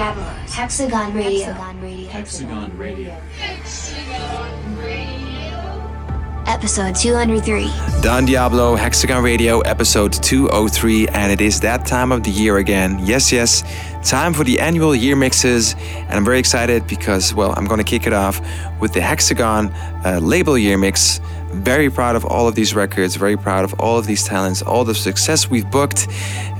Don Diablo's Hexagon Radio. Hexagon Radio. Episode 203. Don Diablo, Hexagon Radio, episode 203, and it is that time of the year again. Yes, yes, time for the annual year mixes, and I'm very excited because, well, I'm going to kick it off with the Hexagon uh, label year mix. Very proud of all of these records, very proud of all of these talents, all the success we've booked,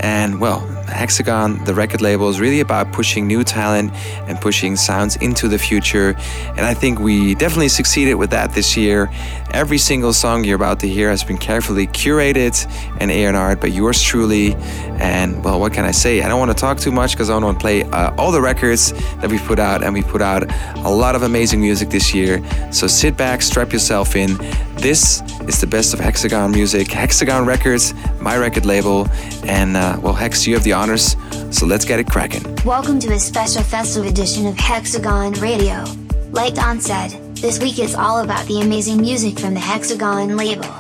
and well, Hexagon, the record label, is really about pushing new talent and pushing sounds into the future. And I think we definitely succeeded with that this year. Every single song you're about to hear has been carefully curated and A&R'd by yours truly. And well, what can I say? I don't want to talk too much because I want to play uh, all the records that we put out, and we put out a lot of amazing music this year. So sit back, strap yourself in. This is the best of Hexagon music, Hexagon Records, my record label. And uh, well, Hex, you have the honors, so let's get it cracking. Welcome to a special festive edition of Hexagon Radio. Like Don said, this week is all about the amazing music from the Hexagon label.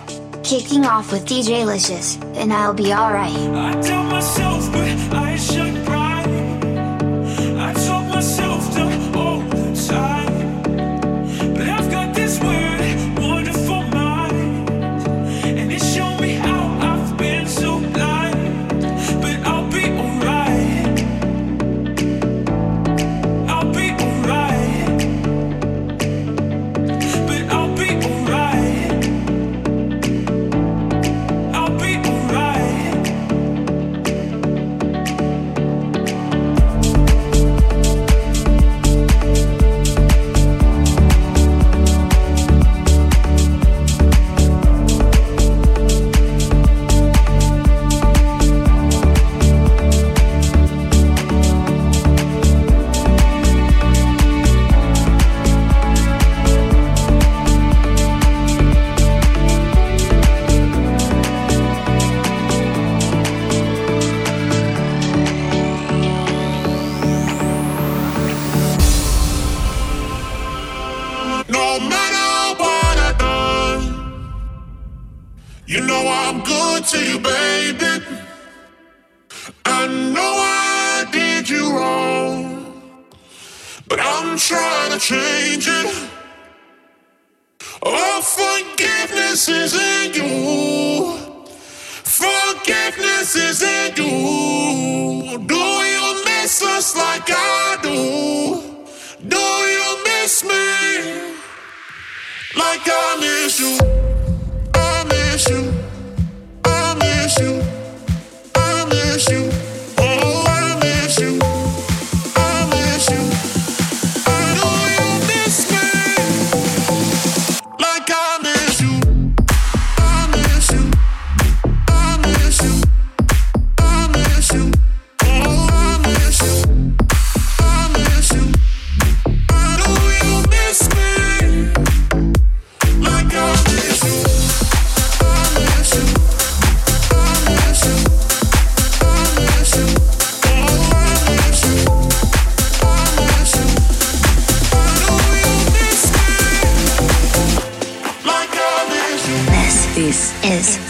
Kicking off with DJ Licious, and I'll be alright. I tell myself, but I should cry. I told myself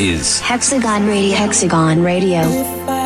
is Hexagon Radio. Hexagon Radio.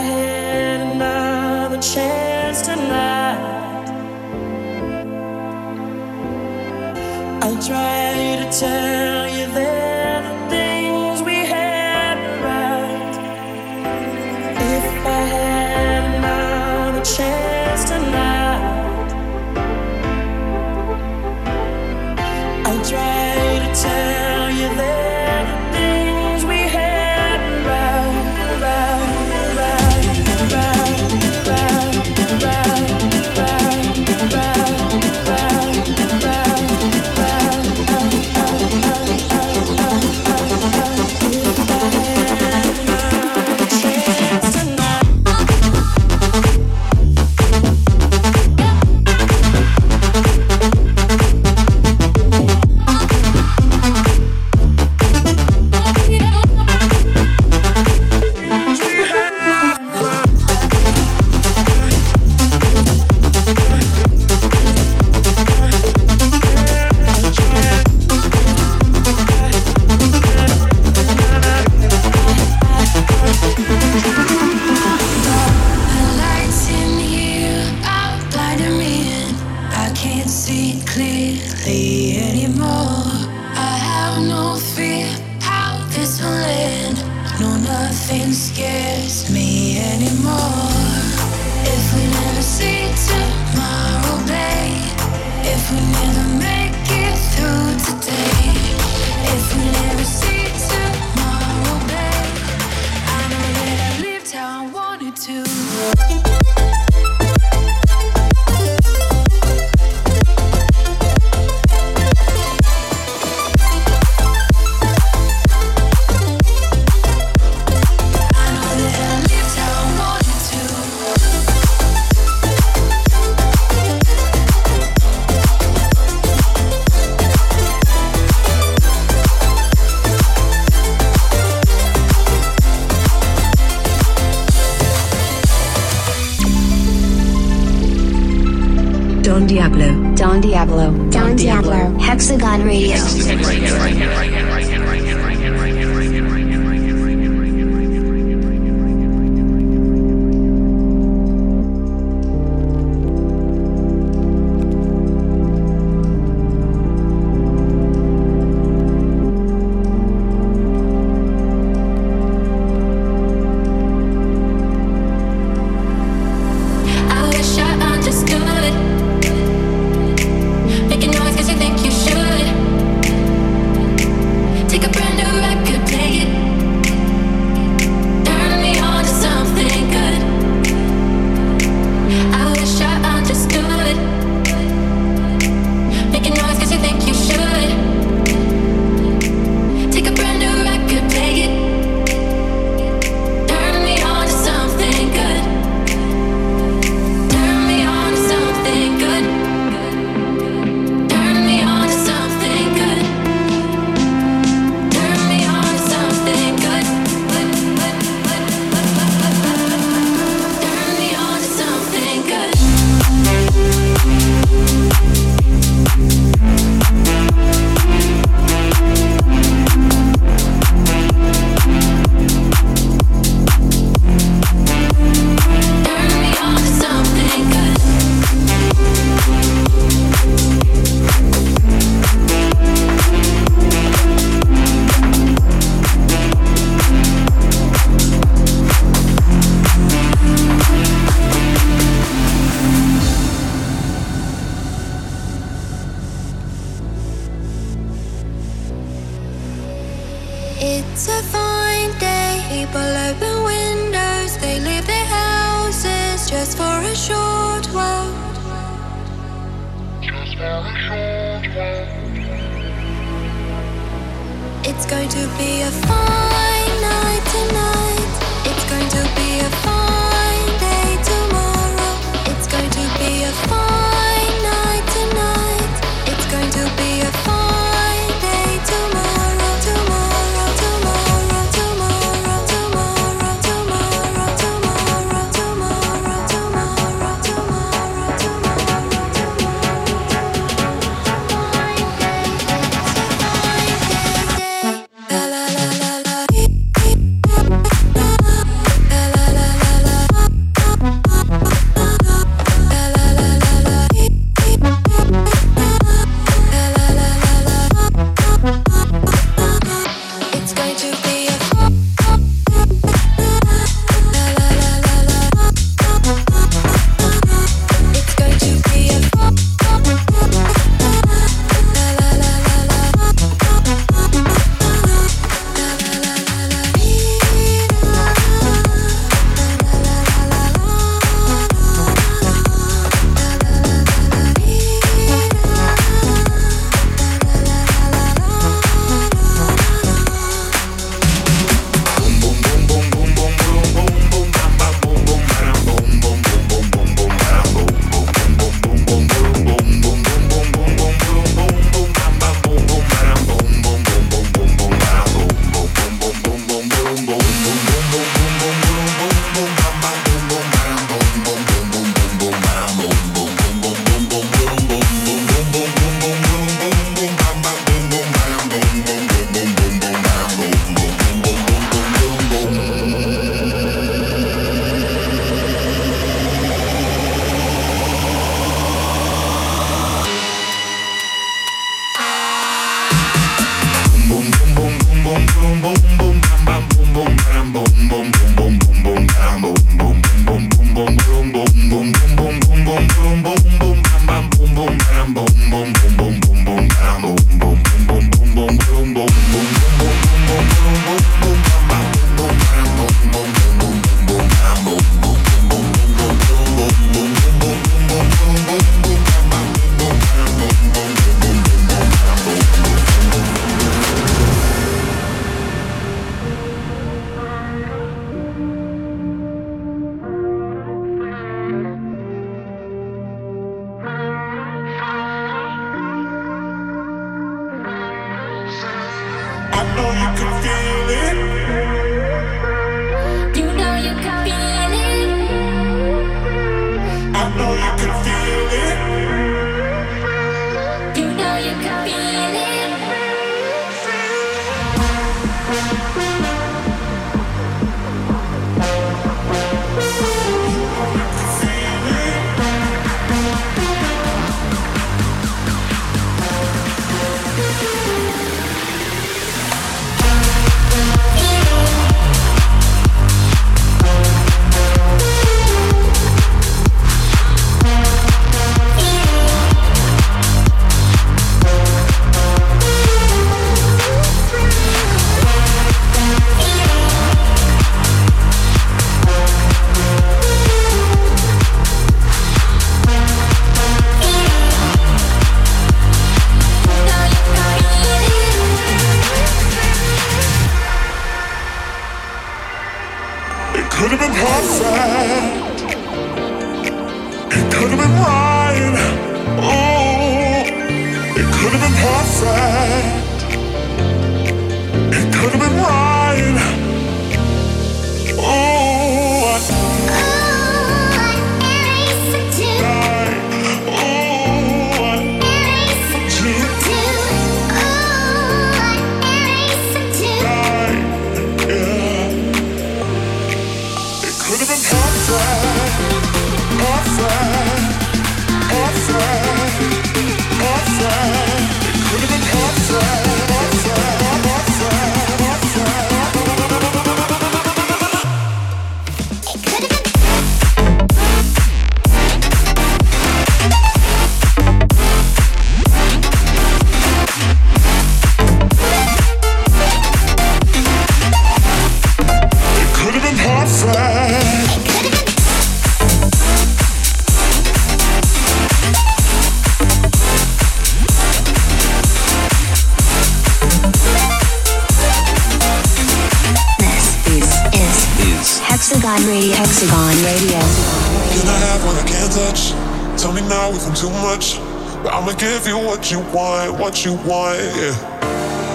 What you want, yeah.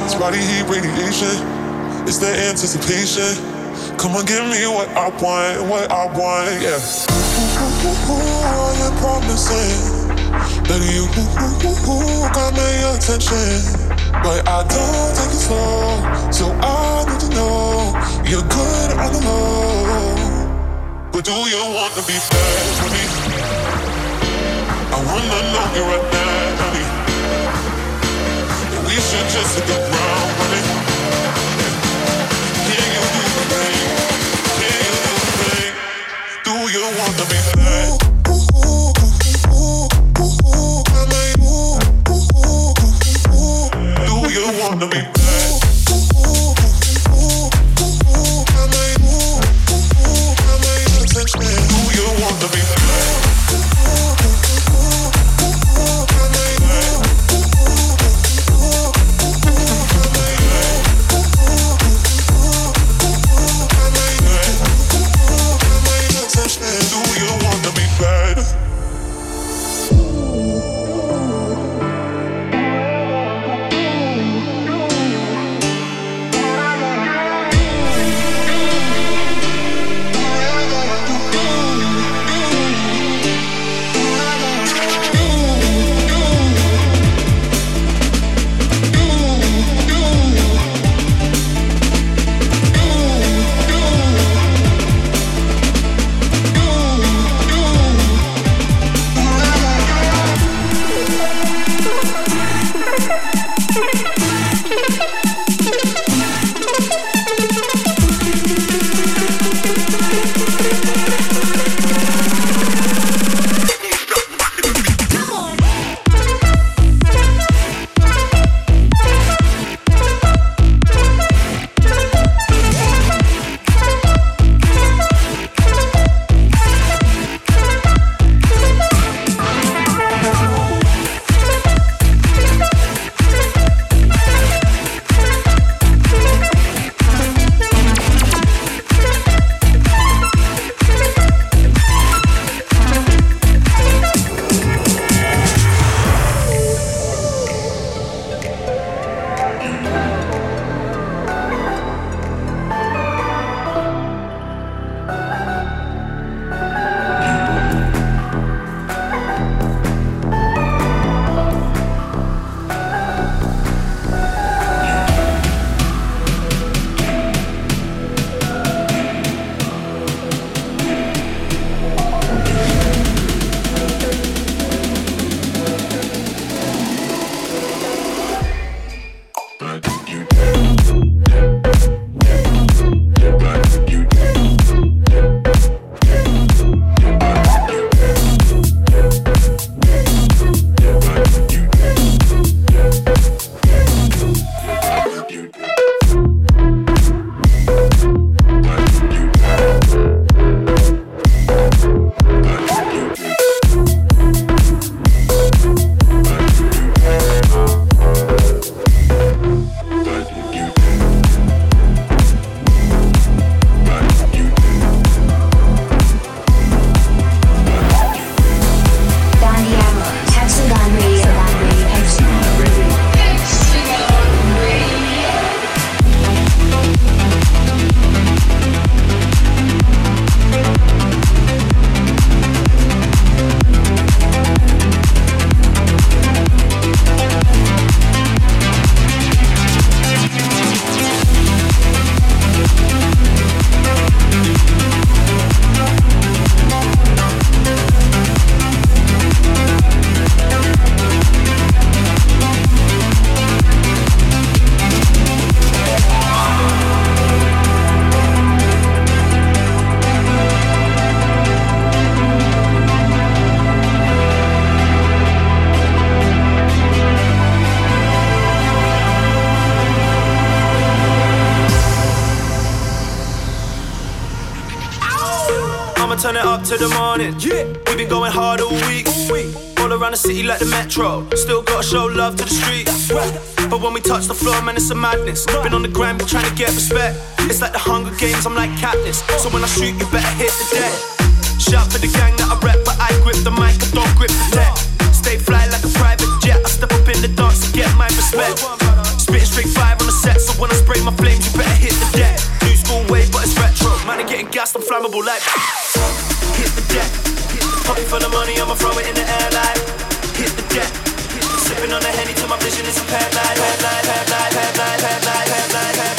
It's body heat radiation. It's the anticipation. Come on, give me what I want, what I want, yeah. Ooh, all you're promising. That you got my attention. But I don't take it slow. So I need to know you're good on the low. But do you want to be bad with me? I wanna know you right now, you want to be bad? Up to the morning. Yeah. We been going hard all week. All around the city like the metro. Still gotta show love to the streets. But when we touch the floor, man, it's a madness. Been on the grind, trying to get respect. It's like the Hunger Games, I'm like Katniss. So when I shoot, you better hit the deck. Shout for the gang that I rep, but I grip the mic, I don't grip the tech. Stay fly like a private jet. I step up in the dark to get my respect. Spitting straight five on the set, so when I spray my flames, you better hit the deck. New school way, but it's retro. Man, I'm getting gassed, I'm flammable like. Hit the deck. Pocket for the money, I'ma throw it in the air like. Hit the deck. Sipping on the henny till my vision is impaired like. Headlight, headlight, headlight, headlight, headlight, headlight, headlight,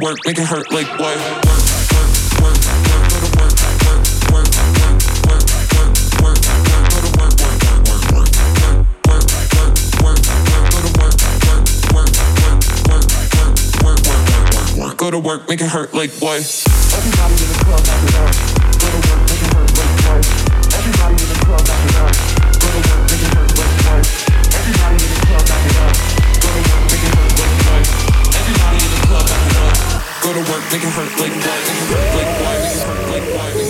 work, make it hurt like what? Work, work, work, work. go to work, make it hurt like what? Everybody in the club, They can hurt like why, they can hurt like why, they can hurt like why.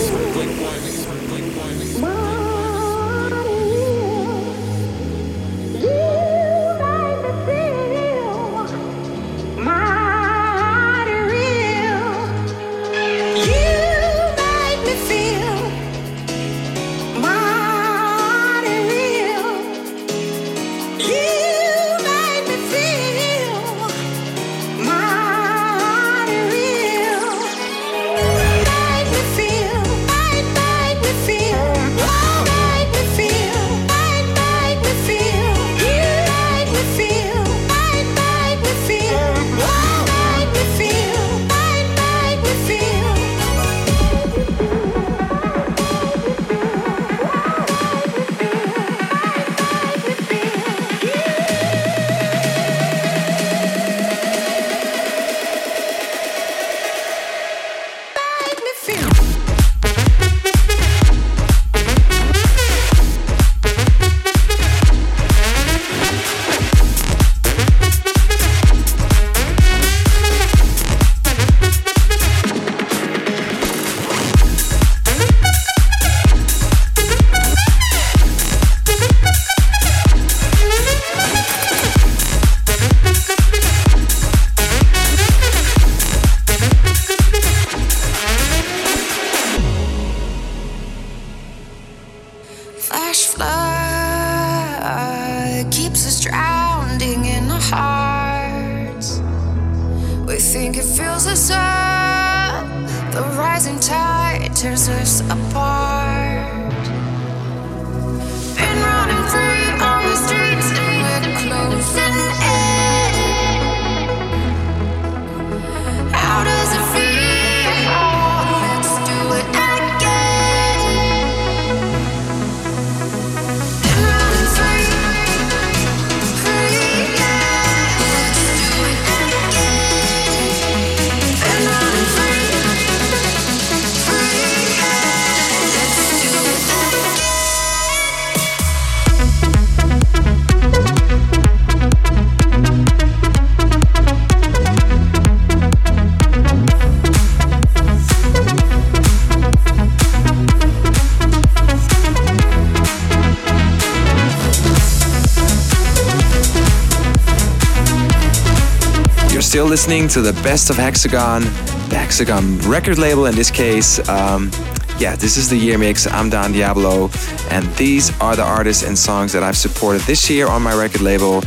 Listening to the best of Hexagon, the Hexagon record label in this case. Um, yeah, this is the year mix. I'm Don Diablo, and these are the artists and songs that I've supported this year on my record label.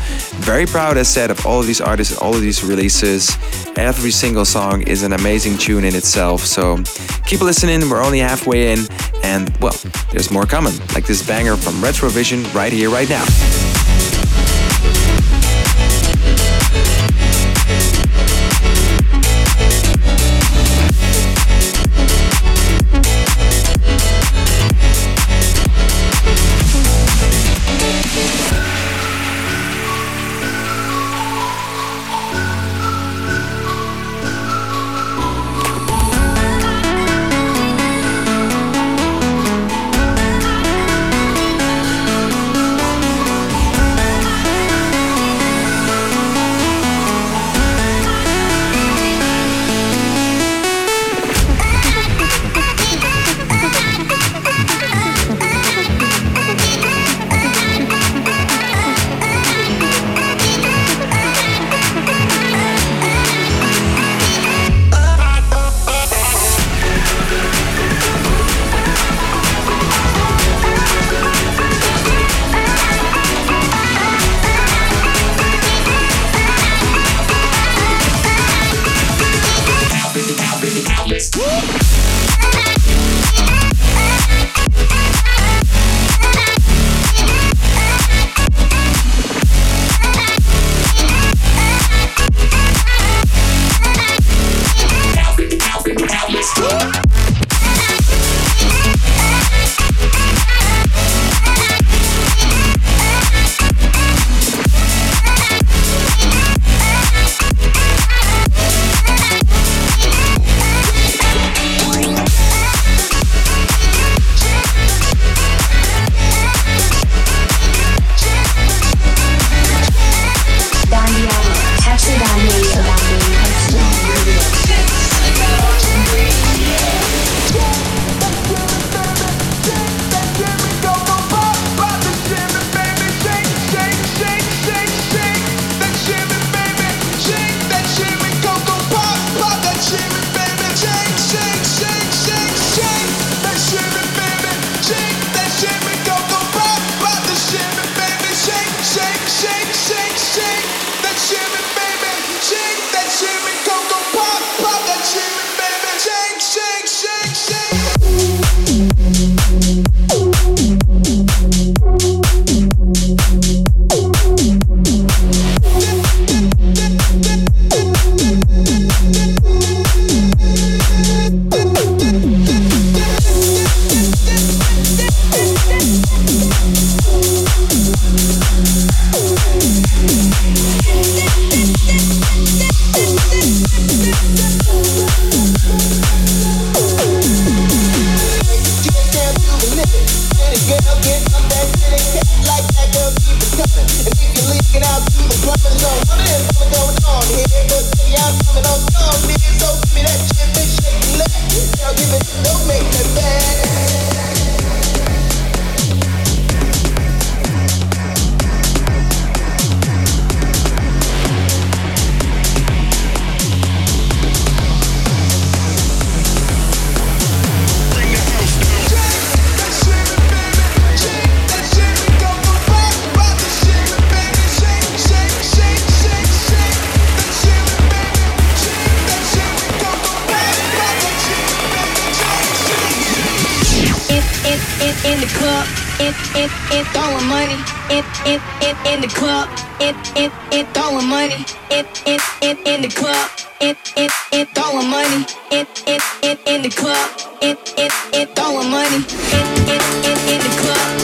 Very proud, as said, of all of these artists, and all of these releases. Every single song is an amazing tune in itself. So keep listening. We're only halfway in, and well, there's more coming, like this banger from Retrovision right here, right now. It, it, it throwing money, it, it, it in the club, it, it, it throwing money, it, it, it in the club, it, it, it throwing money, it, it, it in the club, it, it, it throwing money, it, it, it in the club,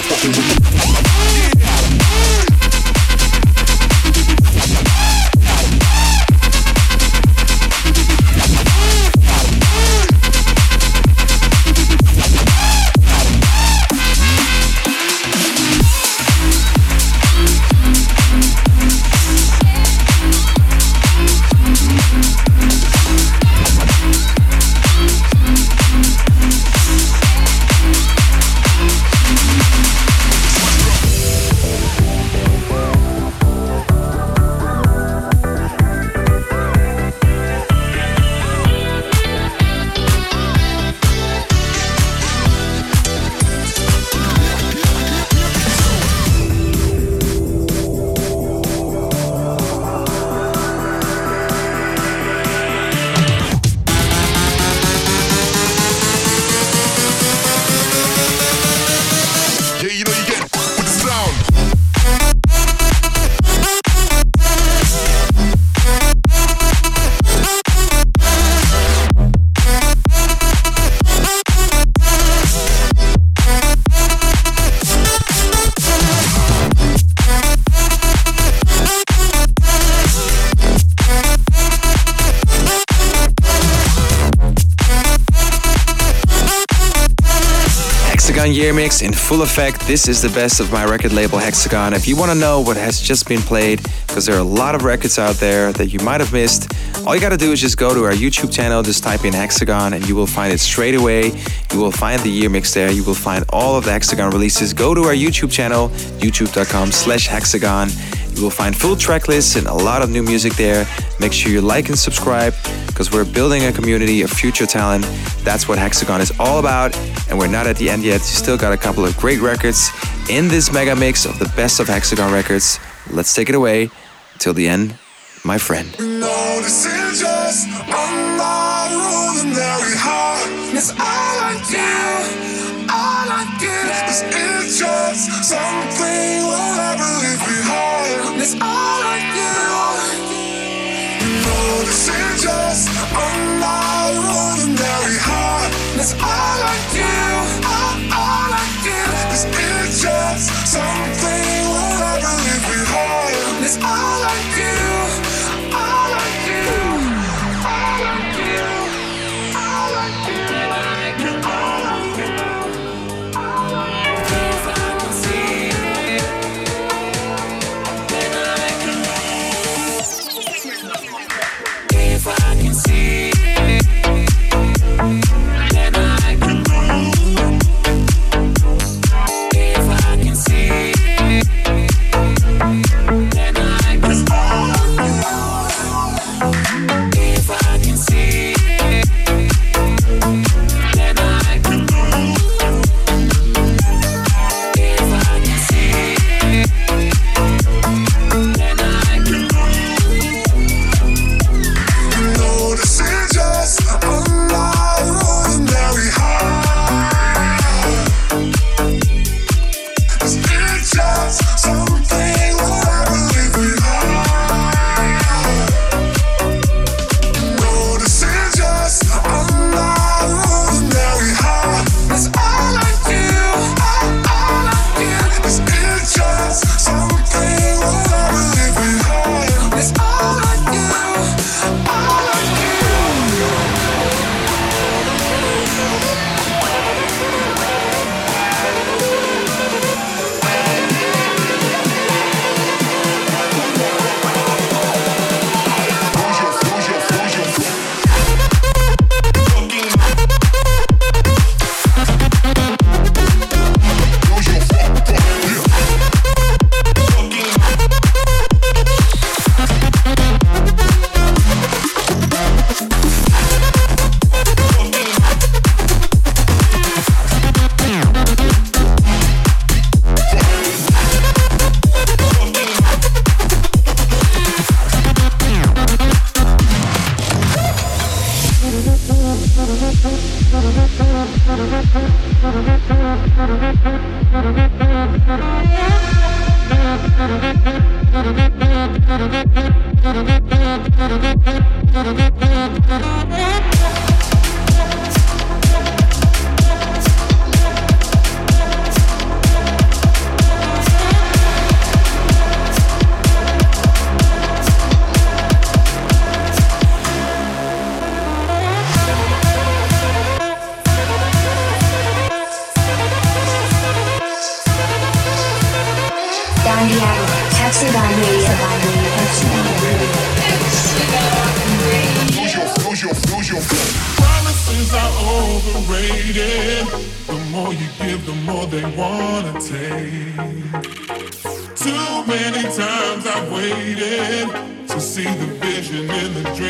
Now fucking with full effect. This is the best of my record label Hexagon. If you want to know what has just been played, because there are a lot of records out there that you might have missed, all you got to do is just go to our YouTube channel, just type in Hexagon, and you will find it straight away. You will find the year mix there. You will find all of the Hexagon releases. Go to our YouTube channel, youtube.com slash hexagon. You will find full track lists and a lot of new music there. Make sure you like and subscribe because we're building a community of future talent. That's what Hexagon is all about. And we're not at the end yet. Still got a couple of great records in this mega mix of the best of Hexagon records. Let's take it away till the end, my friend. something ordinary. That's all I do. All, all I do is pictures. Sometimes.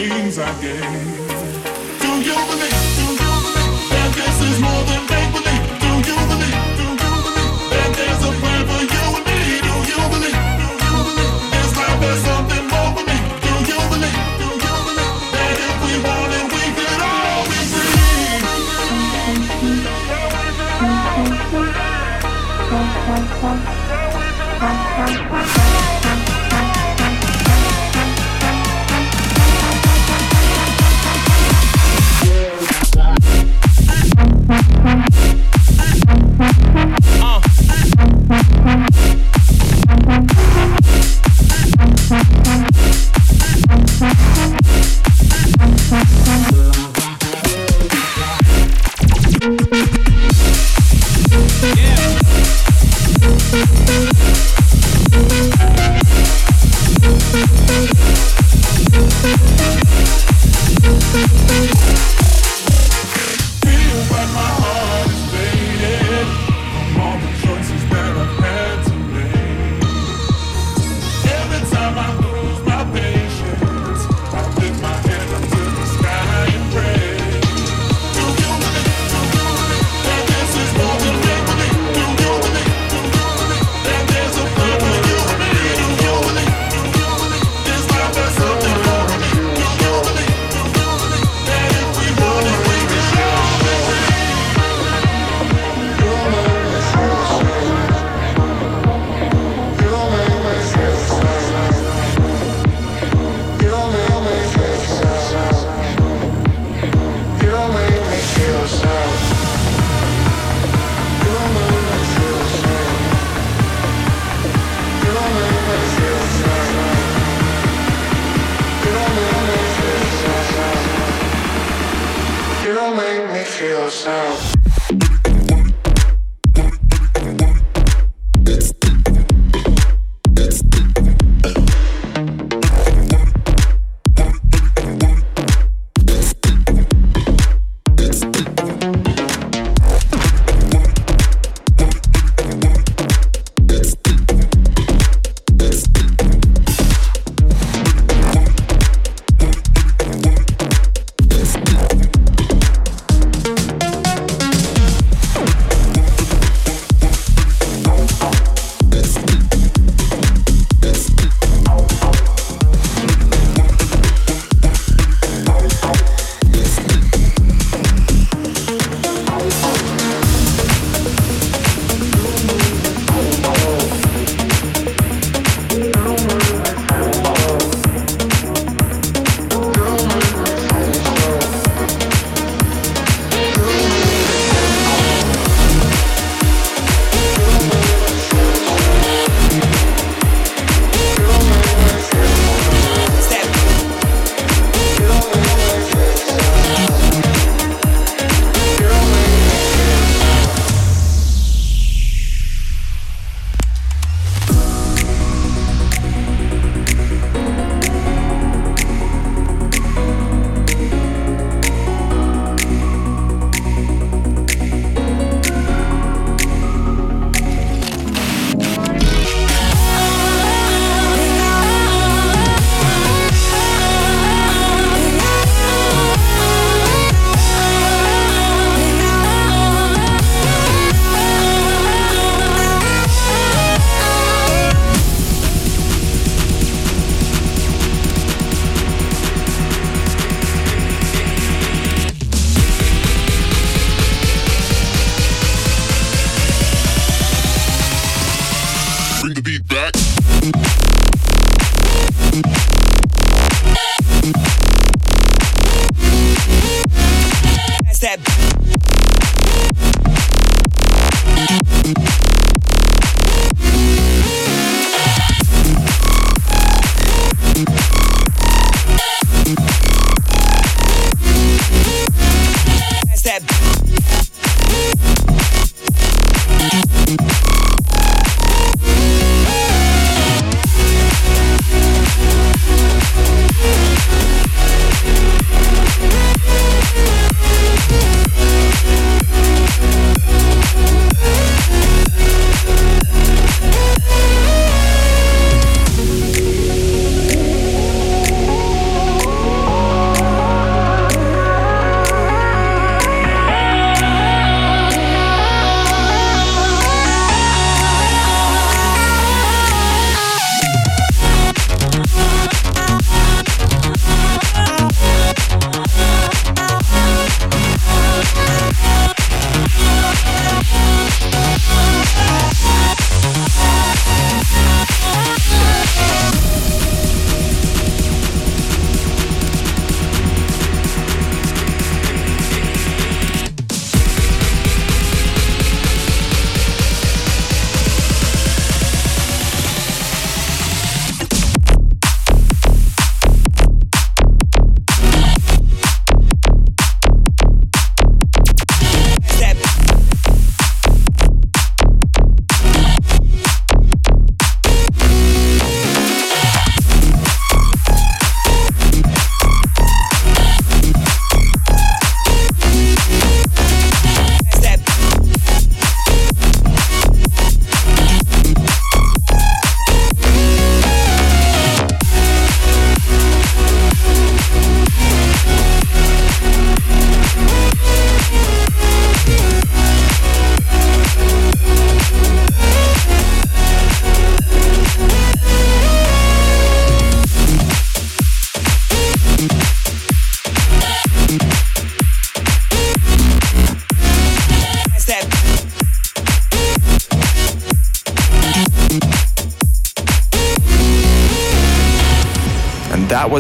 I. Do you believe? Do you believe that this is more than?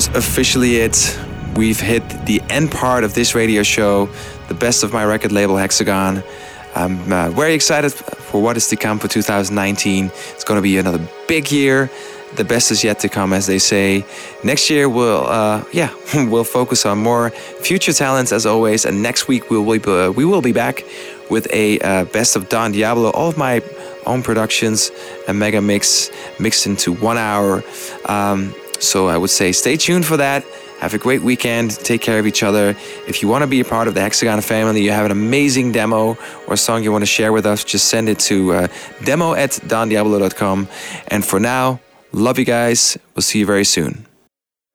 Was officially it. We've hit the end part of this radio show, the best of my record label Hexagon. I'm uh, very excited for what is to come for 2019. It's going to be another big year. The best is yet to come, as they say. Next year, we'll uh, yeah, we'll focus on more future talents as always. And next week, we will be, uh, we will be back with a uh, best of Don Diablo, all of my own productions, a mega mix mixed into one hour. Um, so I would say stay tuned for that. Have a great weekend. Take care of each other. If you want to be a part of the Hexagon family, you have an amazing demo or song you want to share with us, just send it to uh, demo at dondiablo.com. And for now, love you guys. We'll see you very soon.